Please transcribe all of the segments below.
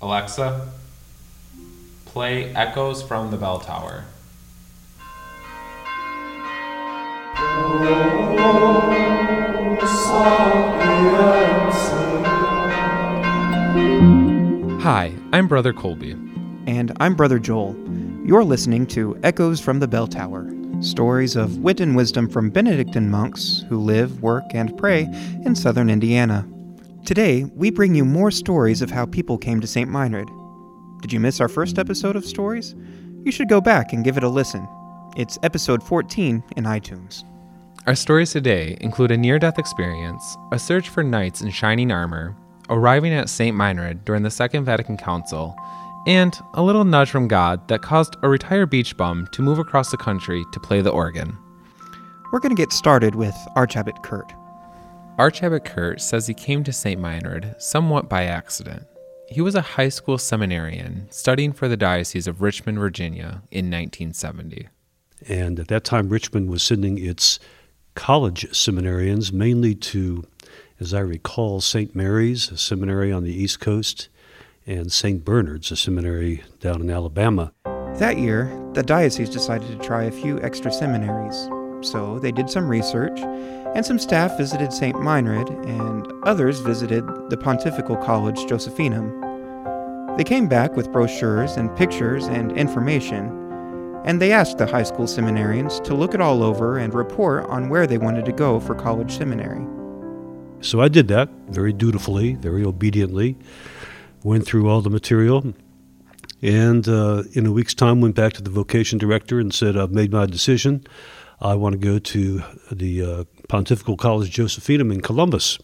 Alexa, play Echoes from the Bell Tower. Hi, I'm Brother Colby. And I'm Brother Joel. You're listening to Echoes from the Bell Tower stories of wit and wisdom from Benedictine monks who live, work, and pray in southern Indiana. Today, we bring you more stories of how people came to St. Meinrad. Did you miss our first episode of Stories? You should go back and give it a listen. It's episode 14 in iTunes. Our stories today include a near death experience, a search for knights in shining armor, arriving at St. Meinrad during the Second Vatican Council, and a little nudge from God that caused a retired beach bum to move across the country to play the organ. We're going to get started with Archabbot Kurt. Archabbot Kurt says he came to St. Meinrad somewhat by accident. He was a high school seminarian studying for the Diocese of Richmond, Virginia in 1970. And at that time, Richmond was sending its college seminarians mainly to as I recall, St. Mary's, a seminary on the East Coast, and St. Bernard's, a seminary down in Alabama. That year, the diocese decided to try a few extra seminaries. So they did some research, and some staff visited St. Meinrad, and others visited the Pontifical College Josephinum. They came back with brochures and pictures and information, and they asked the high school seminarians to look it all over and report on where they wanted to go for college seminary. So I did that very dutifully, very obediently, went through all the material, and uh, in a week's time went back to the vocation director and said, I've made my decision. I want to go to the uh, Pontifical College Josephinum in Columbus.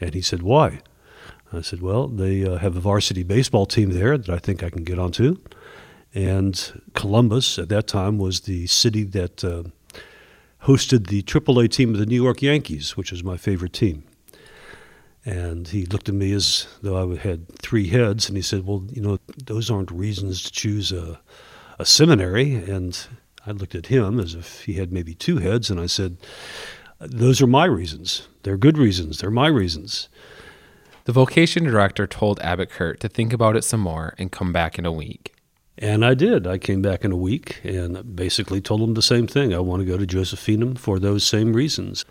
And he said, Why? I said, Well, they uh, have a varsity baseball team there that I think I can get onto. And Columbus at that time was the city that uh, hosted the AAA team of the New York Yankees, which is my favorite team. And he looked at me as though I had three heads, and he said, Well, you know, those aren't reasons to choose a, a seminary. And I looked at him as if he had maybe two heads, and I said, Those are my reasons. They're good reasons. They're my reasons. The vocation director told Abbot Kurt to think about it some more and come back in a week. And I did. I came back in a week and basically told him the same thing. I want to go to Josephinum for those same reasons.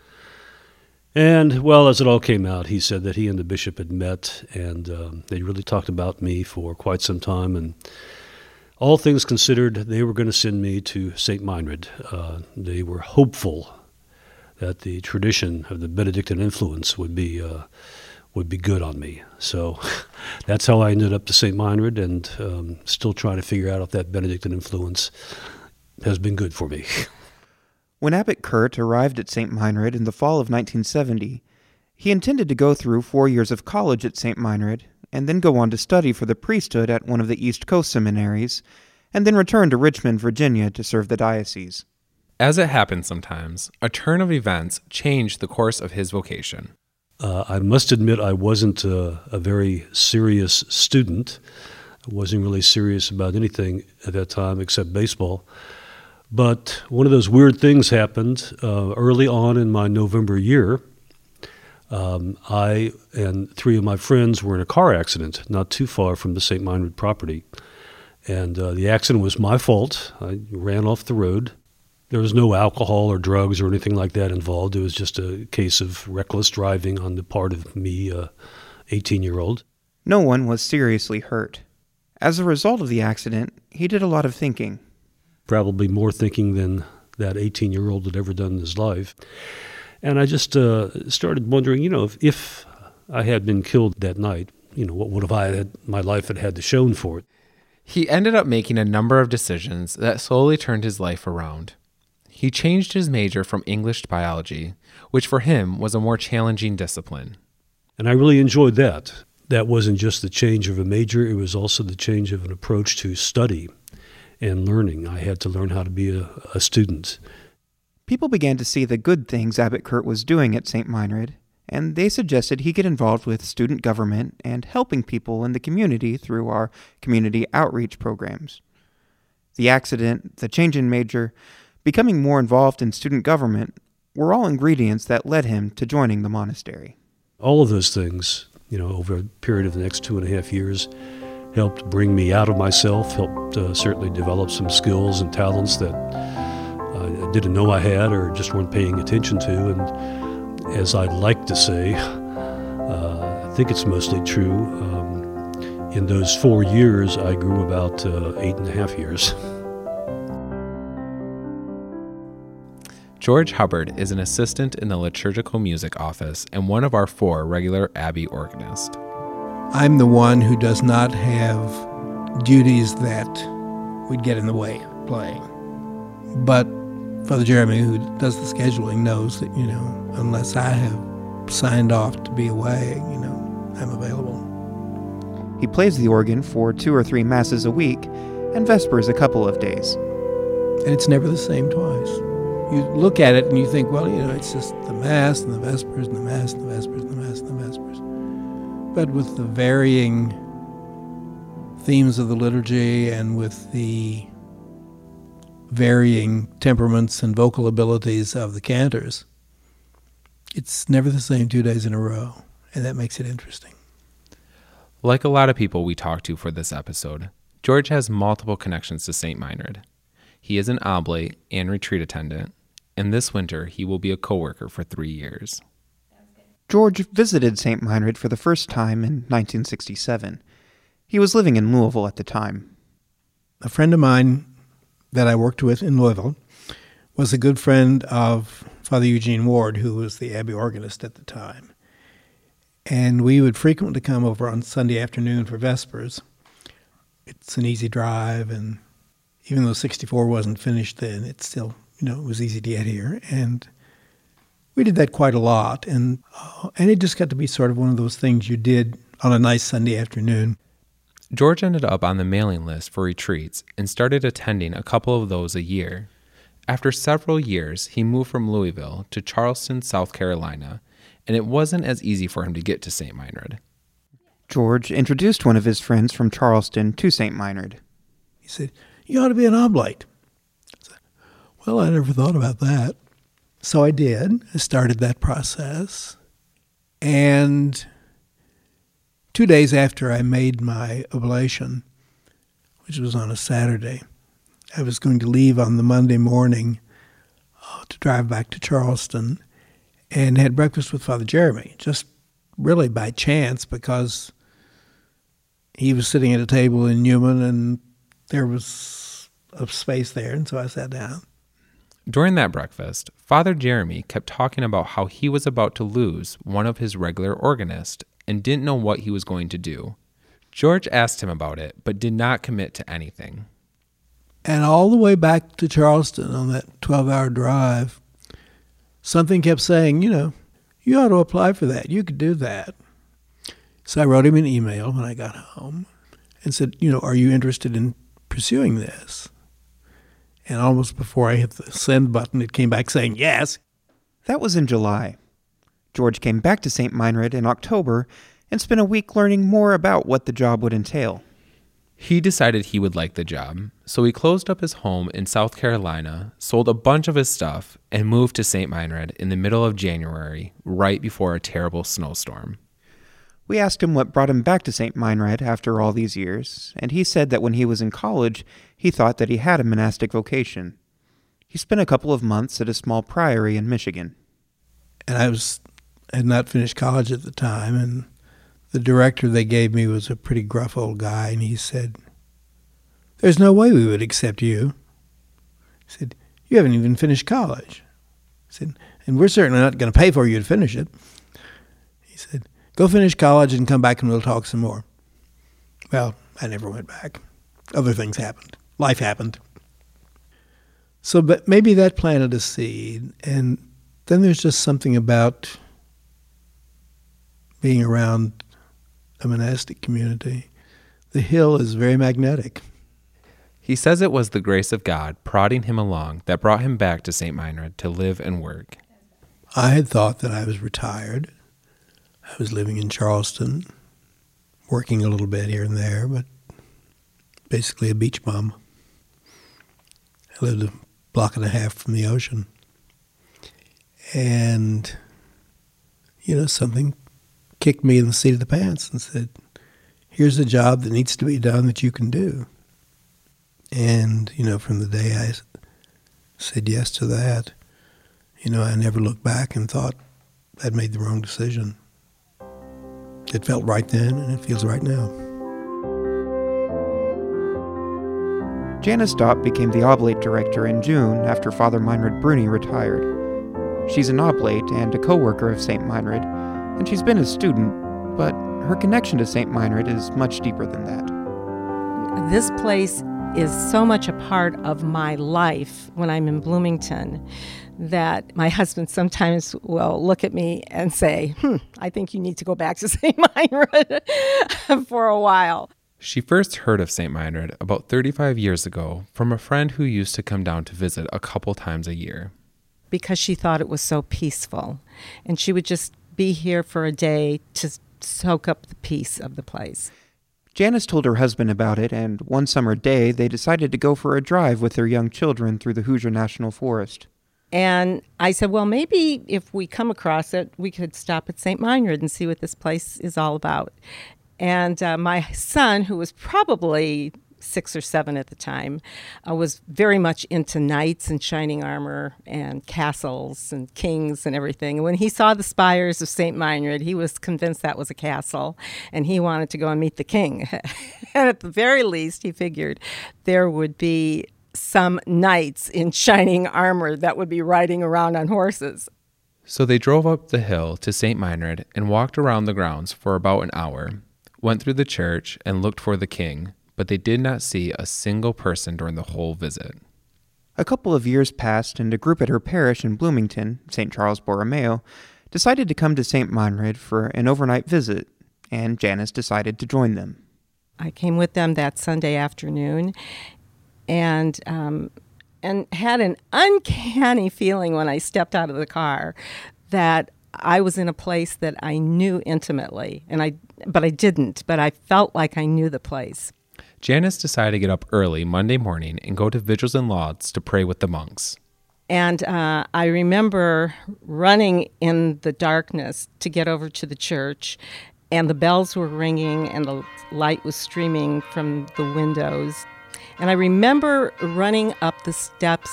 And, well, as it all came out, he said that he and the bishop had met and um, they really talked about me for quite some time. And all things considered, they were going to send me to St. Meinrad. Uh, they were hopeful that the tradition of the Benedictine influence would be. Uh, would be good on me. So that's how I ended up to St. Meinrad and um, still trying to figure out if that Benedictine influence has been good for me. When Abbot Kurt arrived at St. Meinrad in the fall of 1970, he intended to go through four years of college at St. Meinrad and then go on to study for the priesthood at one of the East Coast seminaries, and then return to Richmond, Virginia to serve the diocese. As it happens sometimes, a turn of events changed the course of his vocation. Uh, I must admit, I wasn't a, a, very serious student. I wasn't really serious about anything at that time except baseball. But one of those weird things happened uh, early on in my November year. Um, I and three of my friends were in a car accident not too far from the St. Meinrad property. And uh, the accident was my fault. I ran off the road there was no alcohol or drugs or anything like that involved. It was just a case of reckless driving on the part of me, a 18 year old. No one was seriously hurt. As a result of the accident, he did a lot of thinking. Probably more thinking than that 18 year old had ever done in his life. And I just uh, started wondering, you know, if, if I had been killed that night, you know, what would have I had, my life had had to shown for it? He ended up making a number of decisions that slowly turned his life around. He changed his major from English to biology, which for him was a more challenging discipline. And I really enjoyed that. That wasn't just the change of a major, it was also the change of an approach to study and learning. I had to learn how to be a, a student. People began to see the good things Abbot Kurt was doing at St. Meinrad, and they suggested he get involved with student government and helping people in the community through our community outreach programs. The accident, the change in major, becoming more involved in student government were all ingredients that led him to joining the monastery. All of those things you know, over a period of the next two and a half years, helped bring me out of myself, helped uh, certainly develop some skills and talents that didn't know I had or just weren't paying attention to. And as I'd like to say, uh, I think it's mostly true. Um, in those four years, I grew about uh, eight and a half years. George Hubbard is an assistant in the liturgical music office and one of our four regular Abbey organists. I'm the one who does not have duties that would get in the way of playing. But Father Jeremy, who does the scheduling, knows that, you know, unless I have signed off to be away, you know, I'm available. He plays the organ for two or three masses a week and Vespers a couple of days. And it's never the same twice. You look at it and you think, well, you know, it's just the Mass and the Vespers and the Mass and the Vespers and the Mass and the Vespers. But with the varying themes of the liturgy and with the varying temperaments and vocal abilities of the cantors, it's never the same two days in a row, and that makes it interesting. Like a lot of people we talked to for this episode, George has multiple connections to St. Meinrad. He is an oblate and retreat attendant, and this winter he will be a coworker for three years. George visited St. Meinrad for the first time in 1967. He was living in Louisville at the time. A friend of mine that I worked with in Louisville was a good friend of Father Eugene Ward, who was the Abbey organist at the time. And we would frequently come over on Sunday afternoon for Vespers. It's an easy drive, and even though 64 wasn't finished then, it still, you know, it was easy to get here. And we did that quite a lot. And, uh, and it just got to be sort of one of those things you did on a nice Sunday afternoon. George ended up on the mailing list for retreats and started attending a couple of those a year. After several years, he moved from Louisville to Charleston, South Carolina, and it wasn't as easy for him to get to St. Meinrad. George introduced one of his friends from Charleston to St. Meinrad. He said, You ought to be an oblate. I said, well, I never thought about that. So I did. I started that process. And two days after I made my oblation, which was on a Saturday, I was going to leave on the Monday morning uh, to drive back to Charleston and had breakfast with Father Jeremy, just really by chance because he was sitting at a table in Newman and there was a space there, and so I sat down. During that breakfast, Father Jeremy kept talking about how he was about to lose one of his regular organists and didn't know what he was going to do. George asked him about it, but did not commit to anything. And all the way back to Charleston on that 12 hour drive, something kept saying, you know, you ought to apply for that. You could do that. So I wrote him an email when I got home and said, you know, are you interested in pursuing this? And almost before I hit the send button, it came back saying yes. That was in July. George came back to St. Meinrad in October and spent a week learning more about what the job would entail. He decided he would like the job, so he closed up his home in South Carolina, sold a bunch of his stuff, and moved to St. Meinrad in the middle of January, right before a terrible snowstorm. We asked him what brought him back to St. Meinrad after all these years, and he said that when he was in college, he thought that he had a monastic vocation. He spent a couple of months at a small priory in Michigan. And I was had not finished college at the time, and the director they gave me was a pretty gruff old guy, and he said, There's no way we would accept you. He said, You haven't even finished college. He said, And we're certainly not going to pay for you to finish it. He said, Go finish college and come back and we'll talk some more. Well, I never went back. Other things happened. Life happened. So, but maybe that planted a seed. And then there's just something about being around a monastic community. The hill is very magnetic. He says it was the grace of God prodding him along that brought him back to St. Meinrad to live and work. I had thought that I was retired. I was living in Charleston, working a little bit here and there, but basically a beach bum. I lived a block and a half from the ocean. And, you know, something kicked me in the seat of the pants and said, Here's a job that needs to be done that you can do. And, you know, from the day I said yes to that, you know, I never looked back and thought I'd made the wrong decision. It felt right then, and it feels right now. Janice Dopp became the Oblate Director in June after Father Meinrad Brune retired. She's an Oblate and a co worker of St. Meinrad, and she's been a student, but her connection to St. Meinrad is much deeper than that. This place is so much a part of my life when I'm in Bloomington that my husband sometimes will look at me and say, hmm, I think you need to go back to St. Meinrad for a while. She first heard of St. Meinrad about 35 years ago from a friend who used to come down to visit a couple times a year. Because she thought it was so peaceful. And she would just be here for a day to soak up the peace of the place. Janice told her husband about it, and one summer day they decided to go for a drive with their young children through the Hoosier National Forest. And I said, well, maybe if we come across it, we could stop at St. Meinrad and see what this place is all about. And uh, my son, who was probably six or seven at the time, uh, was very much into knights and shining armor and castles and kings and everything. And when he saw the spires of St. Meinrad, he was convinced that was a castle and he wanted to go and meet the king. and at the very least, he figured there would be some knights in shining armor that would be riding around on horses. So they drove up the hill to St. Meinrad and walked around the grounds for about an hour, went through the church, and looked for the king, but they did not see a single person during the whole visit. A couple of years passed, and a group at her parish in Bloomington, St. Charles Borromeo, decided to come to St. Meinrad for an overnight visit, and Janice decided to join them. I came with them that Sunday afternoon, and um, and had an uncanny feeling when I stepped out of the car that I was in a place that I knew intimately, and I but I didn't, but I felt like I knew the place. Janice decided to get up early Monday morning and go to vigils and lauds to pray with the monks. And uh, I remember running in the darkness to get over to the church, and the bells were ringing and the light was streaming from the windows. And I remember running up the steps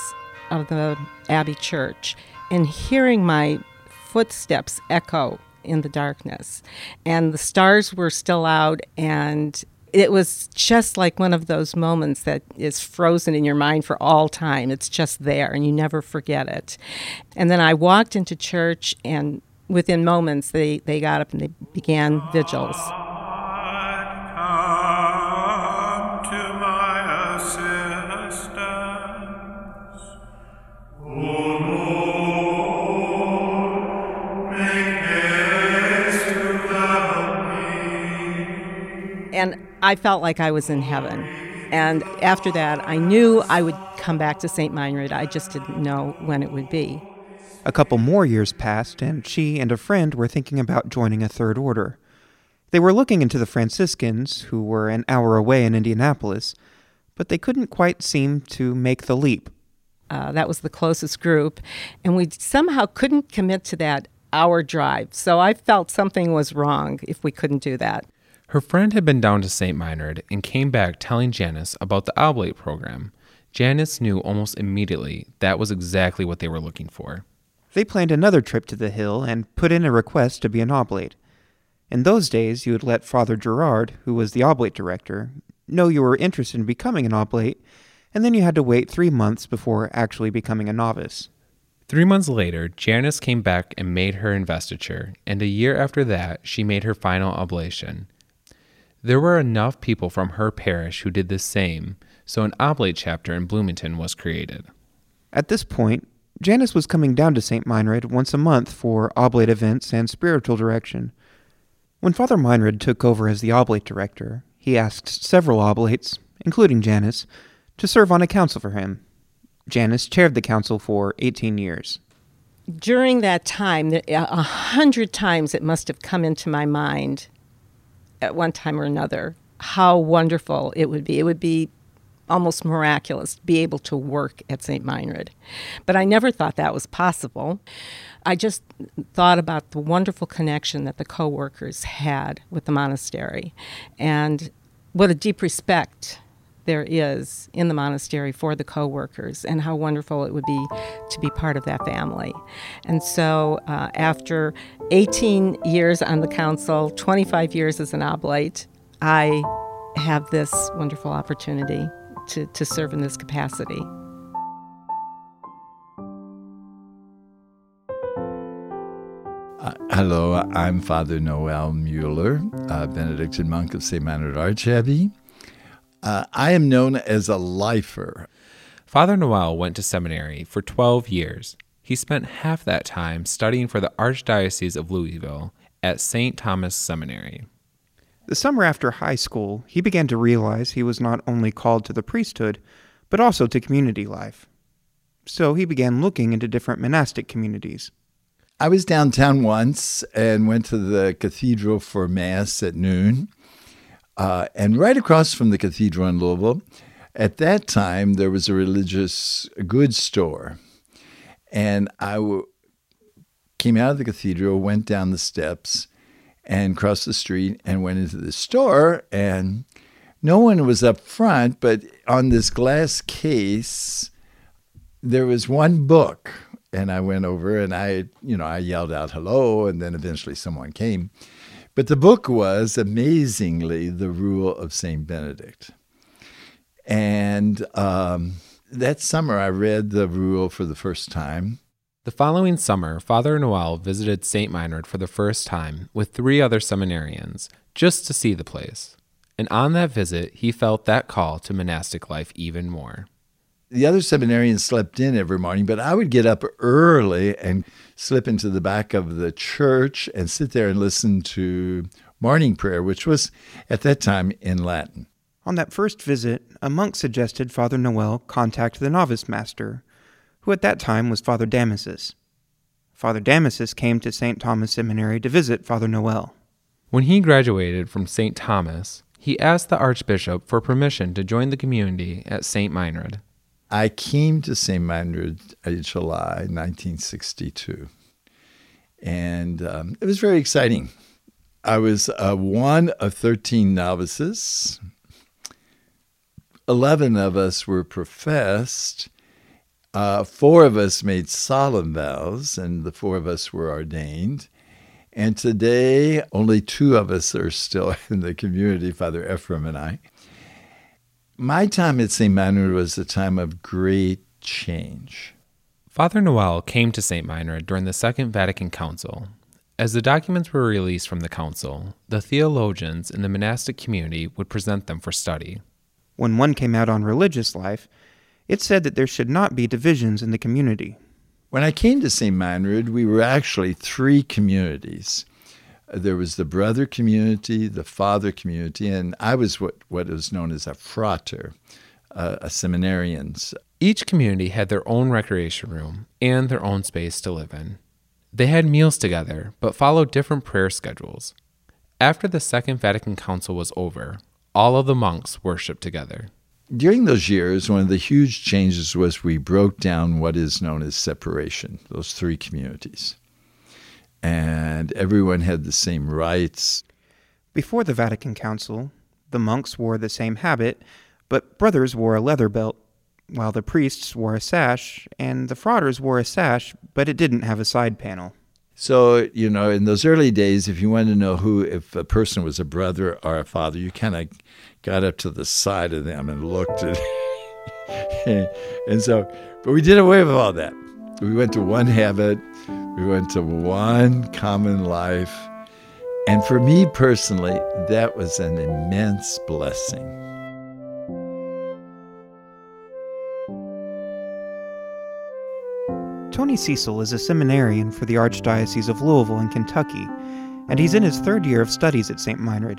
of the Abbey Church and hearing my footsteps echo in the darkness. And the stars were still out, and it was just like one of those moments that is frozen in your mind for all time. It's just there and you never forget it. And then I walked into church and within moments they, they got up and they began vigils. I felt like I was in heaven. And after that, I knew I would come back to St. Meinrad. I just didn't know when it would be. A couple more years passed, and she and a friend were thinking about joining a third order. They were looking into the Franciscans, who were an hour away in Indianapolis, but they couldn't quite seem to make the leap. Uh, that was the closest group, and we somehow couldn't commit to that hour drive. So I felt something was wrong if we couldn't do that. Her friend had been down to St. Meinrad and came back telling Janice about the oblate program. Janice knew almost immediately that was exactly what they were looking for. They planned another trip to the hill and put in a request to be an oblate. In those days, you would let Father Gerard, who was the oblate director, know you were interested in becoming an oblate, and then you had to wait three months before actually becoming a novice. Three months later, Janice came back and made her investiture, and a year after that, she made her final oblation. There were enough people from her parish who did the same, so an oblate chapter in Bloomington was created. At this point, Janice was coming down to St. Meinrad once a month for oblate events and spiritual direction. When Father Meinrad took over as the oblate director, he asked several oblates, including Janice, to serve on a council for him. Janice chaired the council for 18 years. During that time, a hundred times it must have come into my mind at one time or another how wonderful it would be. It would be almost miraculous to be able to work at St. Meinrad. But I never thought that was possible. I just thought about the wonderful connection that the co workers had with the monastery and what a deep respect there is in the monastery for the co workers and how wonderful it would be to be part of that family. And so, uh, after 18 years on the council, 25 years as an oblate, I have this wonderful opportunity to, to serve in this capacity. Uh, hello, I'm Father Noel Mueller, uh, Benedictine monk of St. Meinrad Archabbey. Uh, I am known as a lifer. Father Noel went to seminary for 12 years. He spent half that time studying for the Archdiocese of Louisville at St. Thomas Seminary. The summer after high school, he began to realize he was not only called to the priesthood, but also to community life. So he began looking into different monastic communities. I was downtown once and went to the cathedral for Mass at noon. Uh, and right across from the cathedral in Louisville, at that time, there was a religious goods store. And I w- came out of the cathedral, went down the steps, and crossed the street and went into the store and no one was up front but on this glass case there was one book and i went over and i you know i yelled out hello and then eventually someone came but the book was amazingly the rule of saint benedict and um, that summer i read the rule for the first time the following summer, Father Noel visited St. Meinrad for the first time with three other seminarians just to see the place. And on that visit, he felt that call to monastic life even more. The other seminarians slept in every morning, but I would get up early and slip into the back of the church and sit there and listen to morning prayer, which was at that time in Latin. On that first visit, a monk suggested Father Noel contact the novice master, who at that time was Father Damasus. Father Damasus came to St. Thomas Seminary to visit Father Noel. When he graduated from St. Thomas, he asked the Archbishop for permission to join the community at St. Meinrad. I came to St. Meinrad in July 1962, and um, it was very exciting. I was uh, one of 13 novices. 11 of us were professed, uh, four of us made solemn vows, and the four of us were ordained. And today, only two of us are still in the community, Father Ephraim and I. My time at St. Meinrad was a time of great change. Father Noel came to St. Meinrad during the Second Vatican Council. As the documents were released from the council, the theologians in the monastic community would present them for study. When one came out on religious life, it said that there should not be divisions in the community. When I came to St. Meinrad, we were actually three communities. There was the brother community, the father community, and I was what, what was known as a frater, uh, a seminarians. Each community had their own recreation room and their own space to live in. They had meals together, but followed different prayer schedules. After the Second Vatican Council was over, all of the monks worshiped together. During those years, one of the huge changes was we broke down what is known as separation, those three communities. And everyone had the same rights. Before the Vatican Council, the monks wore the same habit, but brothers wore a leather belt, while the priests wore a sash, and the fraters wore a sash, but it didn't have a side panel. So, you know, in those early days, if you wanted to know who, if a person was a brother or a father, you kind of got up to the side of them and looked at and so but we did away with all that we went to one habit we went to one common life and for me personally that was an immense blessing Tony Cecil is a seminarian for the Archdiocese of Louisville in Kentucky, and he's in his third year of studies at St. Meinrad.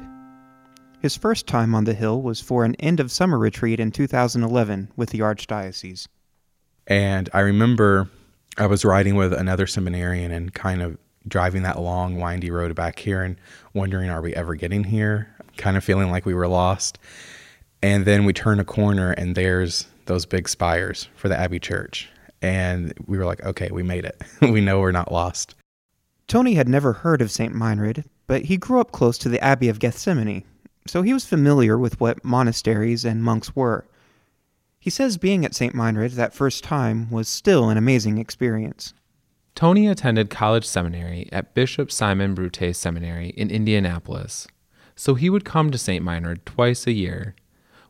His first time on the Hill was for an end of summer retreat in 2011 with the Archdiocese. And I remember I was riding with another seminarian and kind of driving that long, windy road back here and wondering, are we ever getting here? Kind of feeling like we were lost. And then we turn a corner and there's those big spires for the Abbey Church. And we were like, okay, we made it. we know we're not lost. Tony had never heard of St. Meinrad, but he grew up close to the Abbey of Gethsemani, so he was familiar with what monasteries and monks were. He says being at St. Meinrad that first time was still an amazing experience. Tony attended college seminary at Bishop Simon Brute Seminary in Indianapolis, so he would come to St. Meinrad twice a year,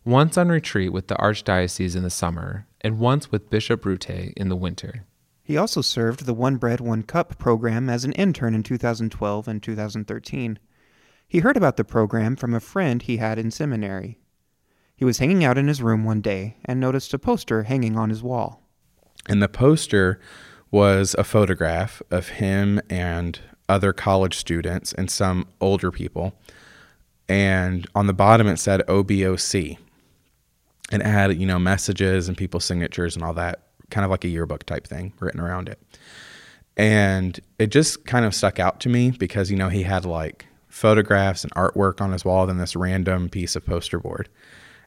once on retreat with the Archdiocese in the summer, and once with Bishop Brute in the winter. He also served the One Bread, One Cup program as an intern in 2012 and 2013. He heard about the program from a friend he had in seminary. He was hanging out in his room one day and noticed a poster hanging on his wall. And the poster was a photograph of him and other college students and some older people. And on the bottom it said OBOC. And it had, you know, messages and people's signatures and all that, kind of like a yearbook type thing written around it. And it just kind of stuck out to me because, you know, he had like photographs and artwork on his wall than this random piece of poster board.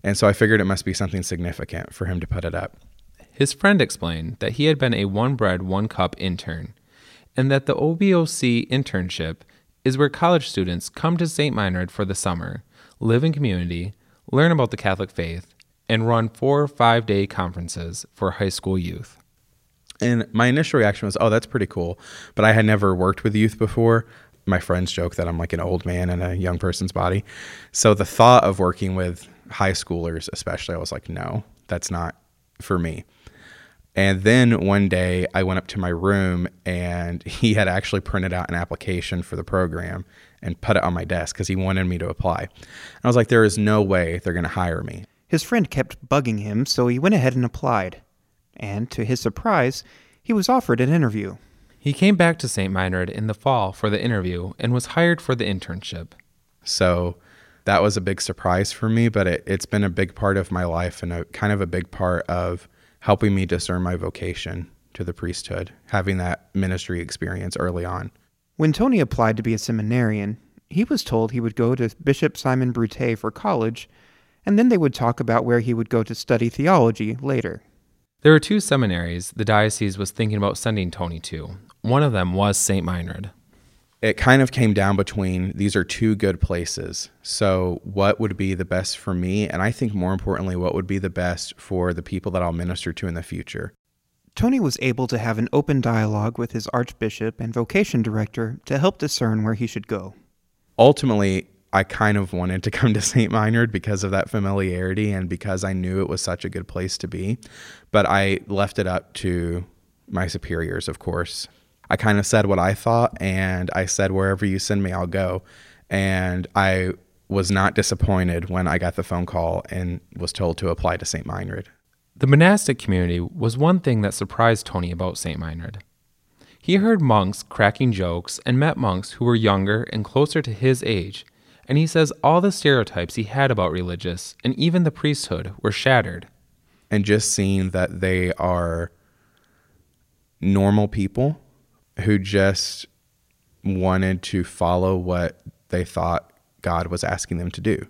And so I figured it must be something significant for him to put it up. His friend explained that he had been a one bread, one cup intern, and that the OBOC internship is where college students come to St. Meinrad for the summer, live in community, learn about the Catholic faith, and run four or five day conferences for high school youth. And my initial reaction was, oh, that's pretty cool. But I had never worked with youth before my friends joke that I'm like an old man in a young person's body. So the thought of working with high schoolers, especially, I was like, no, that's not for me. And then one day I went up to my room and he had actually printed out an application for the program and put it on my desk because he wanted me to apply. And I was like, there is no way they're going to hire me. His friend kept bugging him, so he went ahead and applied. And to his surprise, he was offered an interview. He came back to St. Meinrad in the fall for the interview and was hired for the internship. So that was a big surprise for me, but it, has been a big part of my life and a kind of a big part of helping me discern my vocation to the priesthood, having that ministry experience early on. When Tony applied to be a seminarian, he was told he would go to Bishop Simon Brute for college, and then they would talk about where he would go to study theology later. There were two seminaries the diocese was thinking about sending Tony to. One of them was St. Meinrad. It kind of came down between these are two good places. So, what would be the best for me? And I think more importantly, what would be the best for the people that I'll minister to in the future? Tony was able to have an open dialogue with his archbishop and vocation director to help discern where he should go. Ultimately, I kind of wanted to come to St. Meinrad because of that familiarity and because I knew it was such a good place to be. But I left it up to my superiors, of course. I kind of said what I thought, and I said, wherever you send me, I'll go. And I was not disappointed when I got the phone call and was told to apply to St. Meinrad. The monastic community was one thing that surprised Tony about St. Meinrad. He heard monks cracking jokes and met monks who were younger and closer to his age and he says all the stereotypes he had about religious and even the priesthood were shattered. And just seeing that they are normal people who just wanted to follow what they thought God was asking them to do.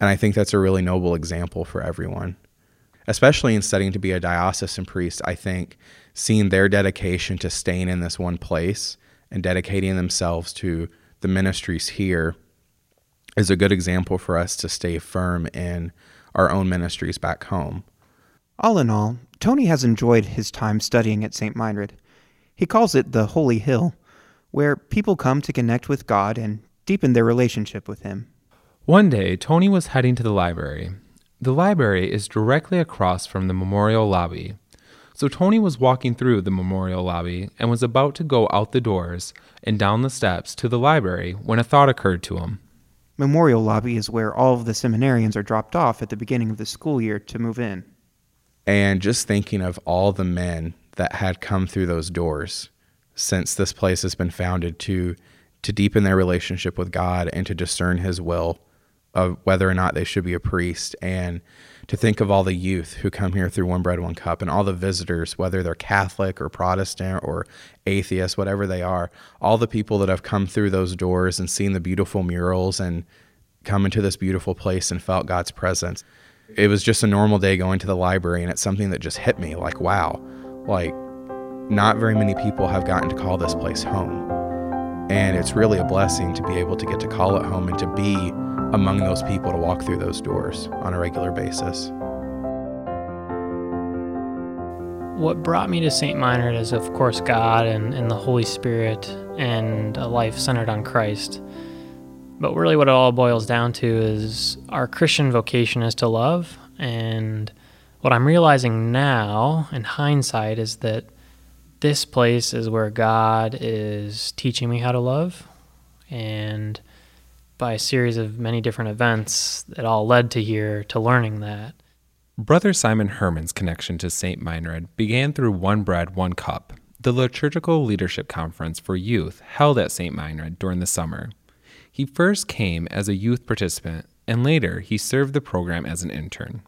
And I think that's a really noble example for everyone. Especially in studying to be a diocesan priest, I think seeing their dedication to staying in this one place and dedicating themselves to the ministries here is a good example for us to stay firm in our own ministries back home. All in all, Tony has enjoyed his time studying at St. Meinrad. He calls it the Holy Hill, where people come to connect with God and deepen their relationship with Him. One day, Tony was heading to the library. The library is directly across from the memorial lobby. So Tony was walking through the memorial lobby and was about to go out the doors and down the steps to the library when a thought occurred to him. Memorial Lobby is where all of the seminarians are dropped off at the beginning of the school year to move in. And just thinking of all the men that had come through those doors since this place has been founded to to deepen their relationship with God and to discern his will of whether or not they should be a priest. And to think of all the youth who come here through one bread one cup and all the visitors whether they're catholic or protestant or atheist whatever they are all the people that have come through those doors and seen the beautiful murals and come into this beautiful place and felt god's presence. It was just a normal day going to the library, and it's something that just hit me like, wow, like, not very many people have gotten to call this place home. And it's really a blessing to be able to get to call it home and to be among those people to walk through those doors on a regular basis. What brought me to St. Meinrad is, of course, God and, and the Holy Spirit and a life centered on Christ. But really, what it all boils down to is our Christian vocation is to love. And what I'm realizing now, in hindsight, is that this place is where God is teaching me how to love. And by a series of many different events, it all led to here to learning that. Brother Simon Herman's connection to St. Meinrad began through One Bread, One Cup, the liturgical leadership conference for youth held at St. Meinrad during the summer. He first came as a youth participant, and later he served the program as an intern.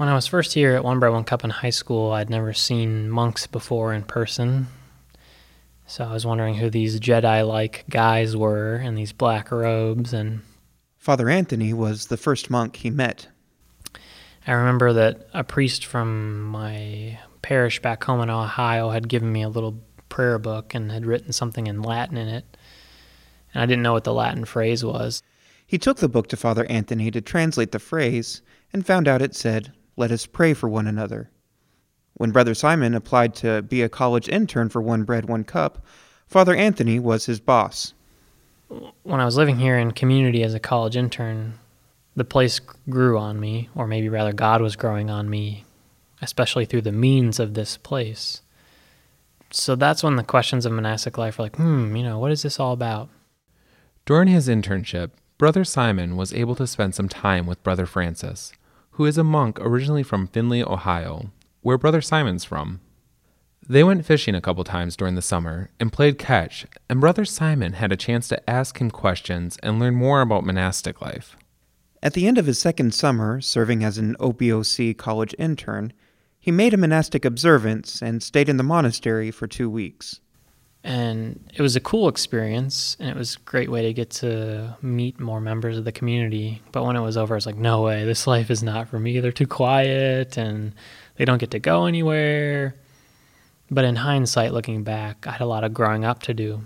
When I was first here at One Bread, One Cup in high school, I'd never seen monks before in person. So I was wondering who these Jedi like guys were in these black robes. And Father Anthony was the first monk he met. I remember that a priest from my parish back home in Ohio had given me a little prayer book and had written something in Latin in it. And I didn't know what the Latin phrase was. He took the book to Father Anthony to translate the phrase and found out it said, Let us pray for one another. When Brother Simon applied to be a college intern for One Bread, One Cup, Father Anthony was his boss. When I was living here in community as a college intern, the place grew on me, or maybe rather, God was growing on me, especially through the means of this place. So that's when the questions of monastic life are like, hmm, you know, what is this all about? During his internship, Brother Simon was able to spend some time with Brother Francis, who is a monk originally from Findlay, Ohio, where Brother Simon's from. They went fishing a couple times during the summer and played catch, and Brother Simon had a chance to ask him questions and learn more about monastic life. At the end of his second summer, serving as an OBOC college intern, he made a monastic observance and stayed in the monastery for two weeks. And it was a cool experience, and it was a great way to get to meet more members of the community. But when it was over, I was like, no way, this life is not for me. They're too quiet, and they don't get to go anywhere. But in hindsight, looking back, I had a lot of growing up to do.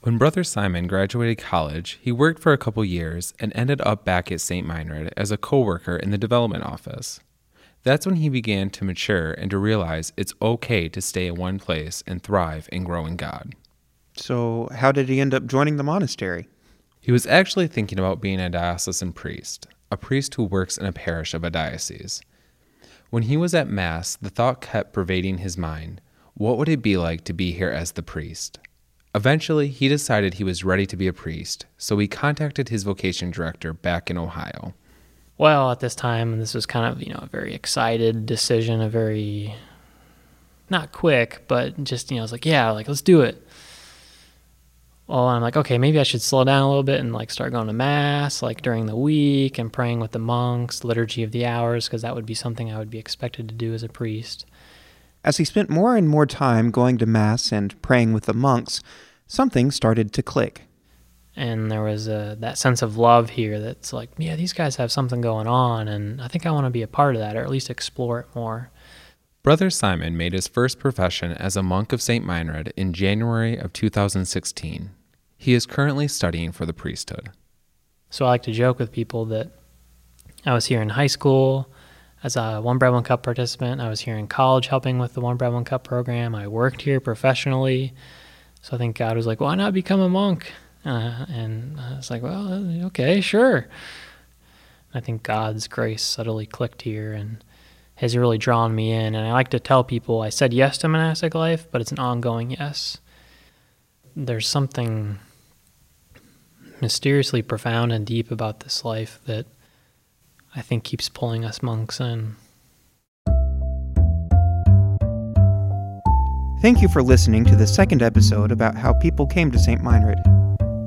When Brother Simon graduated college, he worked for a couple years and ended up back at St. Meinrad as a co worker in the development office. That's when he began to mature and to realize it's okay to stay in one place and thrive and grow in God. So, how did he end up joining the monastery? He was actually thinking about being a diocesan priest, a priest who works in a parish of a diocese. When he was at Mass, the thought kept pervading his mind what would it be like to be here as the priest? Eventually, he decided he was ready to be a priest, so he contacted his vocation director back in Ohio. Well, at this time, and this was kind of, you know, a very excited decision, a very not quick, but just, you know, I was like, yeah, like let's do it. Well, I'm like, okay, maybe I should slow down a little bit and like start going to mass like during the week and praying with the monks, liturgy of the hours, because that would be something I would be expected to do as a priest. As he spent more and more time going to Mass and praying with the monks, something started to click. And there was a, that sense of love here that's like, yeah, these guys have something going on, and I think I want to be a part of that, or at least explore it more. Brother Simon made his first profession as a monk of St. Meinrad in January of 2016. He is currently studying for the priesthood. So I like to joke with people that I was here in high school as a One Bread One Cup participant. I was here in college helping with the One Bread One Cup program. I worked here professionally. So I think God was like, why not become a monk? Uh, and I was like, well, okay, sure. I think God's grace subtly clicked here and has really drawn me in. And I like to tell people I said yes to monastic life, but it's an ongoing yes. There's something mysteriously profound and deep about this life that I think keeps pulling us monks in. Thank you for listening to the second episode about how people came to St. Meinrad.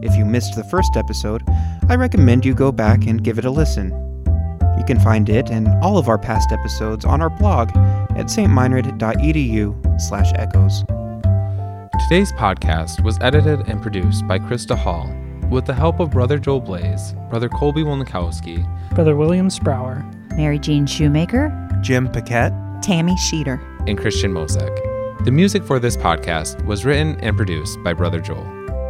If you missed the first episode, I recommend you go back and give it a listen. You can find it and all of our past episodes on our blog at stmeinrad.edu slash echoes. Today's podcast was edited and produced by Krista Hall. with the help of Brother Joel Blaze, Brother Colby Wolnikowski, Brother William Sprower, Mary Jean Shoemaker, Jim Paquette, Tammy Sheeter, and Christian Mosek. The music for this podcast was written and produced by Brother Joel.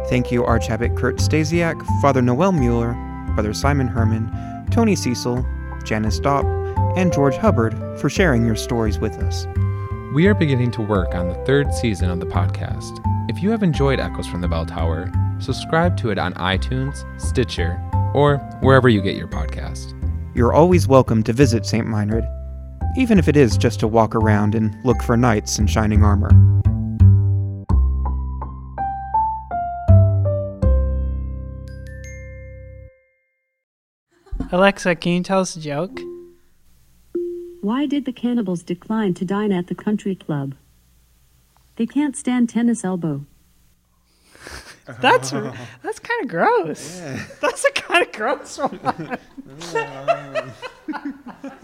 Thank you, Archabbot Kurt Stasiak, Father Noel Mueller, Brother Simon Herman, Tony Cecil, Janice Dopp, and George Hubbard for sharing your stories with us. We are beginning to work on the third season of the podcast. If you have enjoyed Echoes from the Bell Tower, subscribe to it on iTunes, Stitcher, or wherever you get your podcast. You're always welcome to visit St. Meinrad, even if it is just to walk around and look for knights in shining armor. Alexa, can you tell us a joke? Why did the cannibals decline to dine at the country club? They can't stand tennis elbow. That's that's kind of gross. That's a kind of gross one.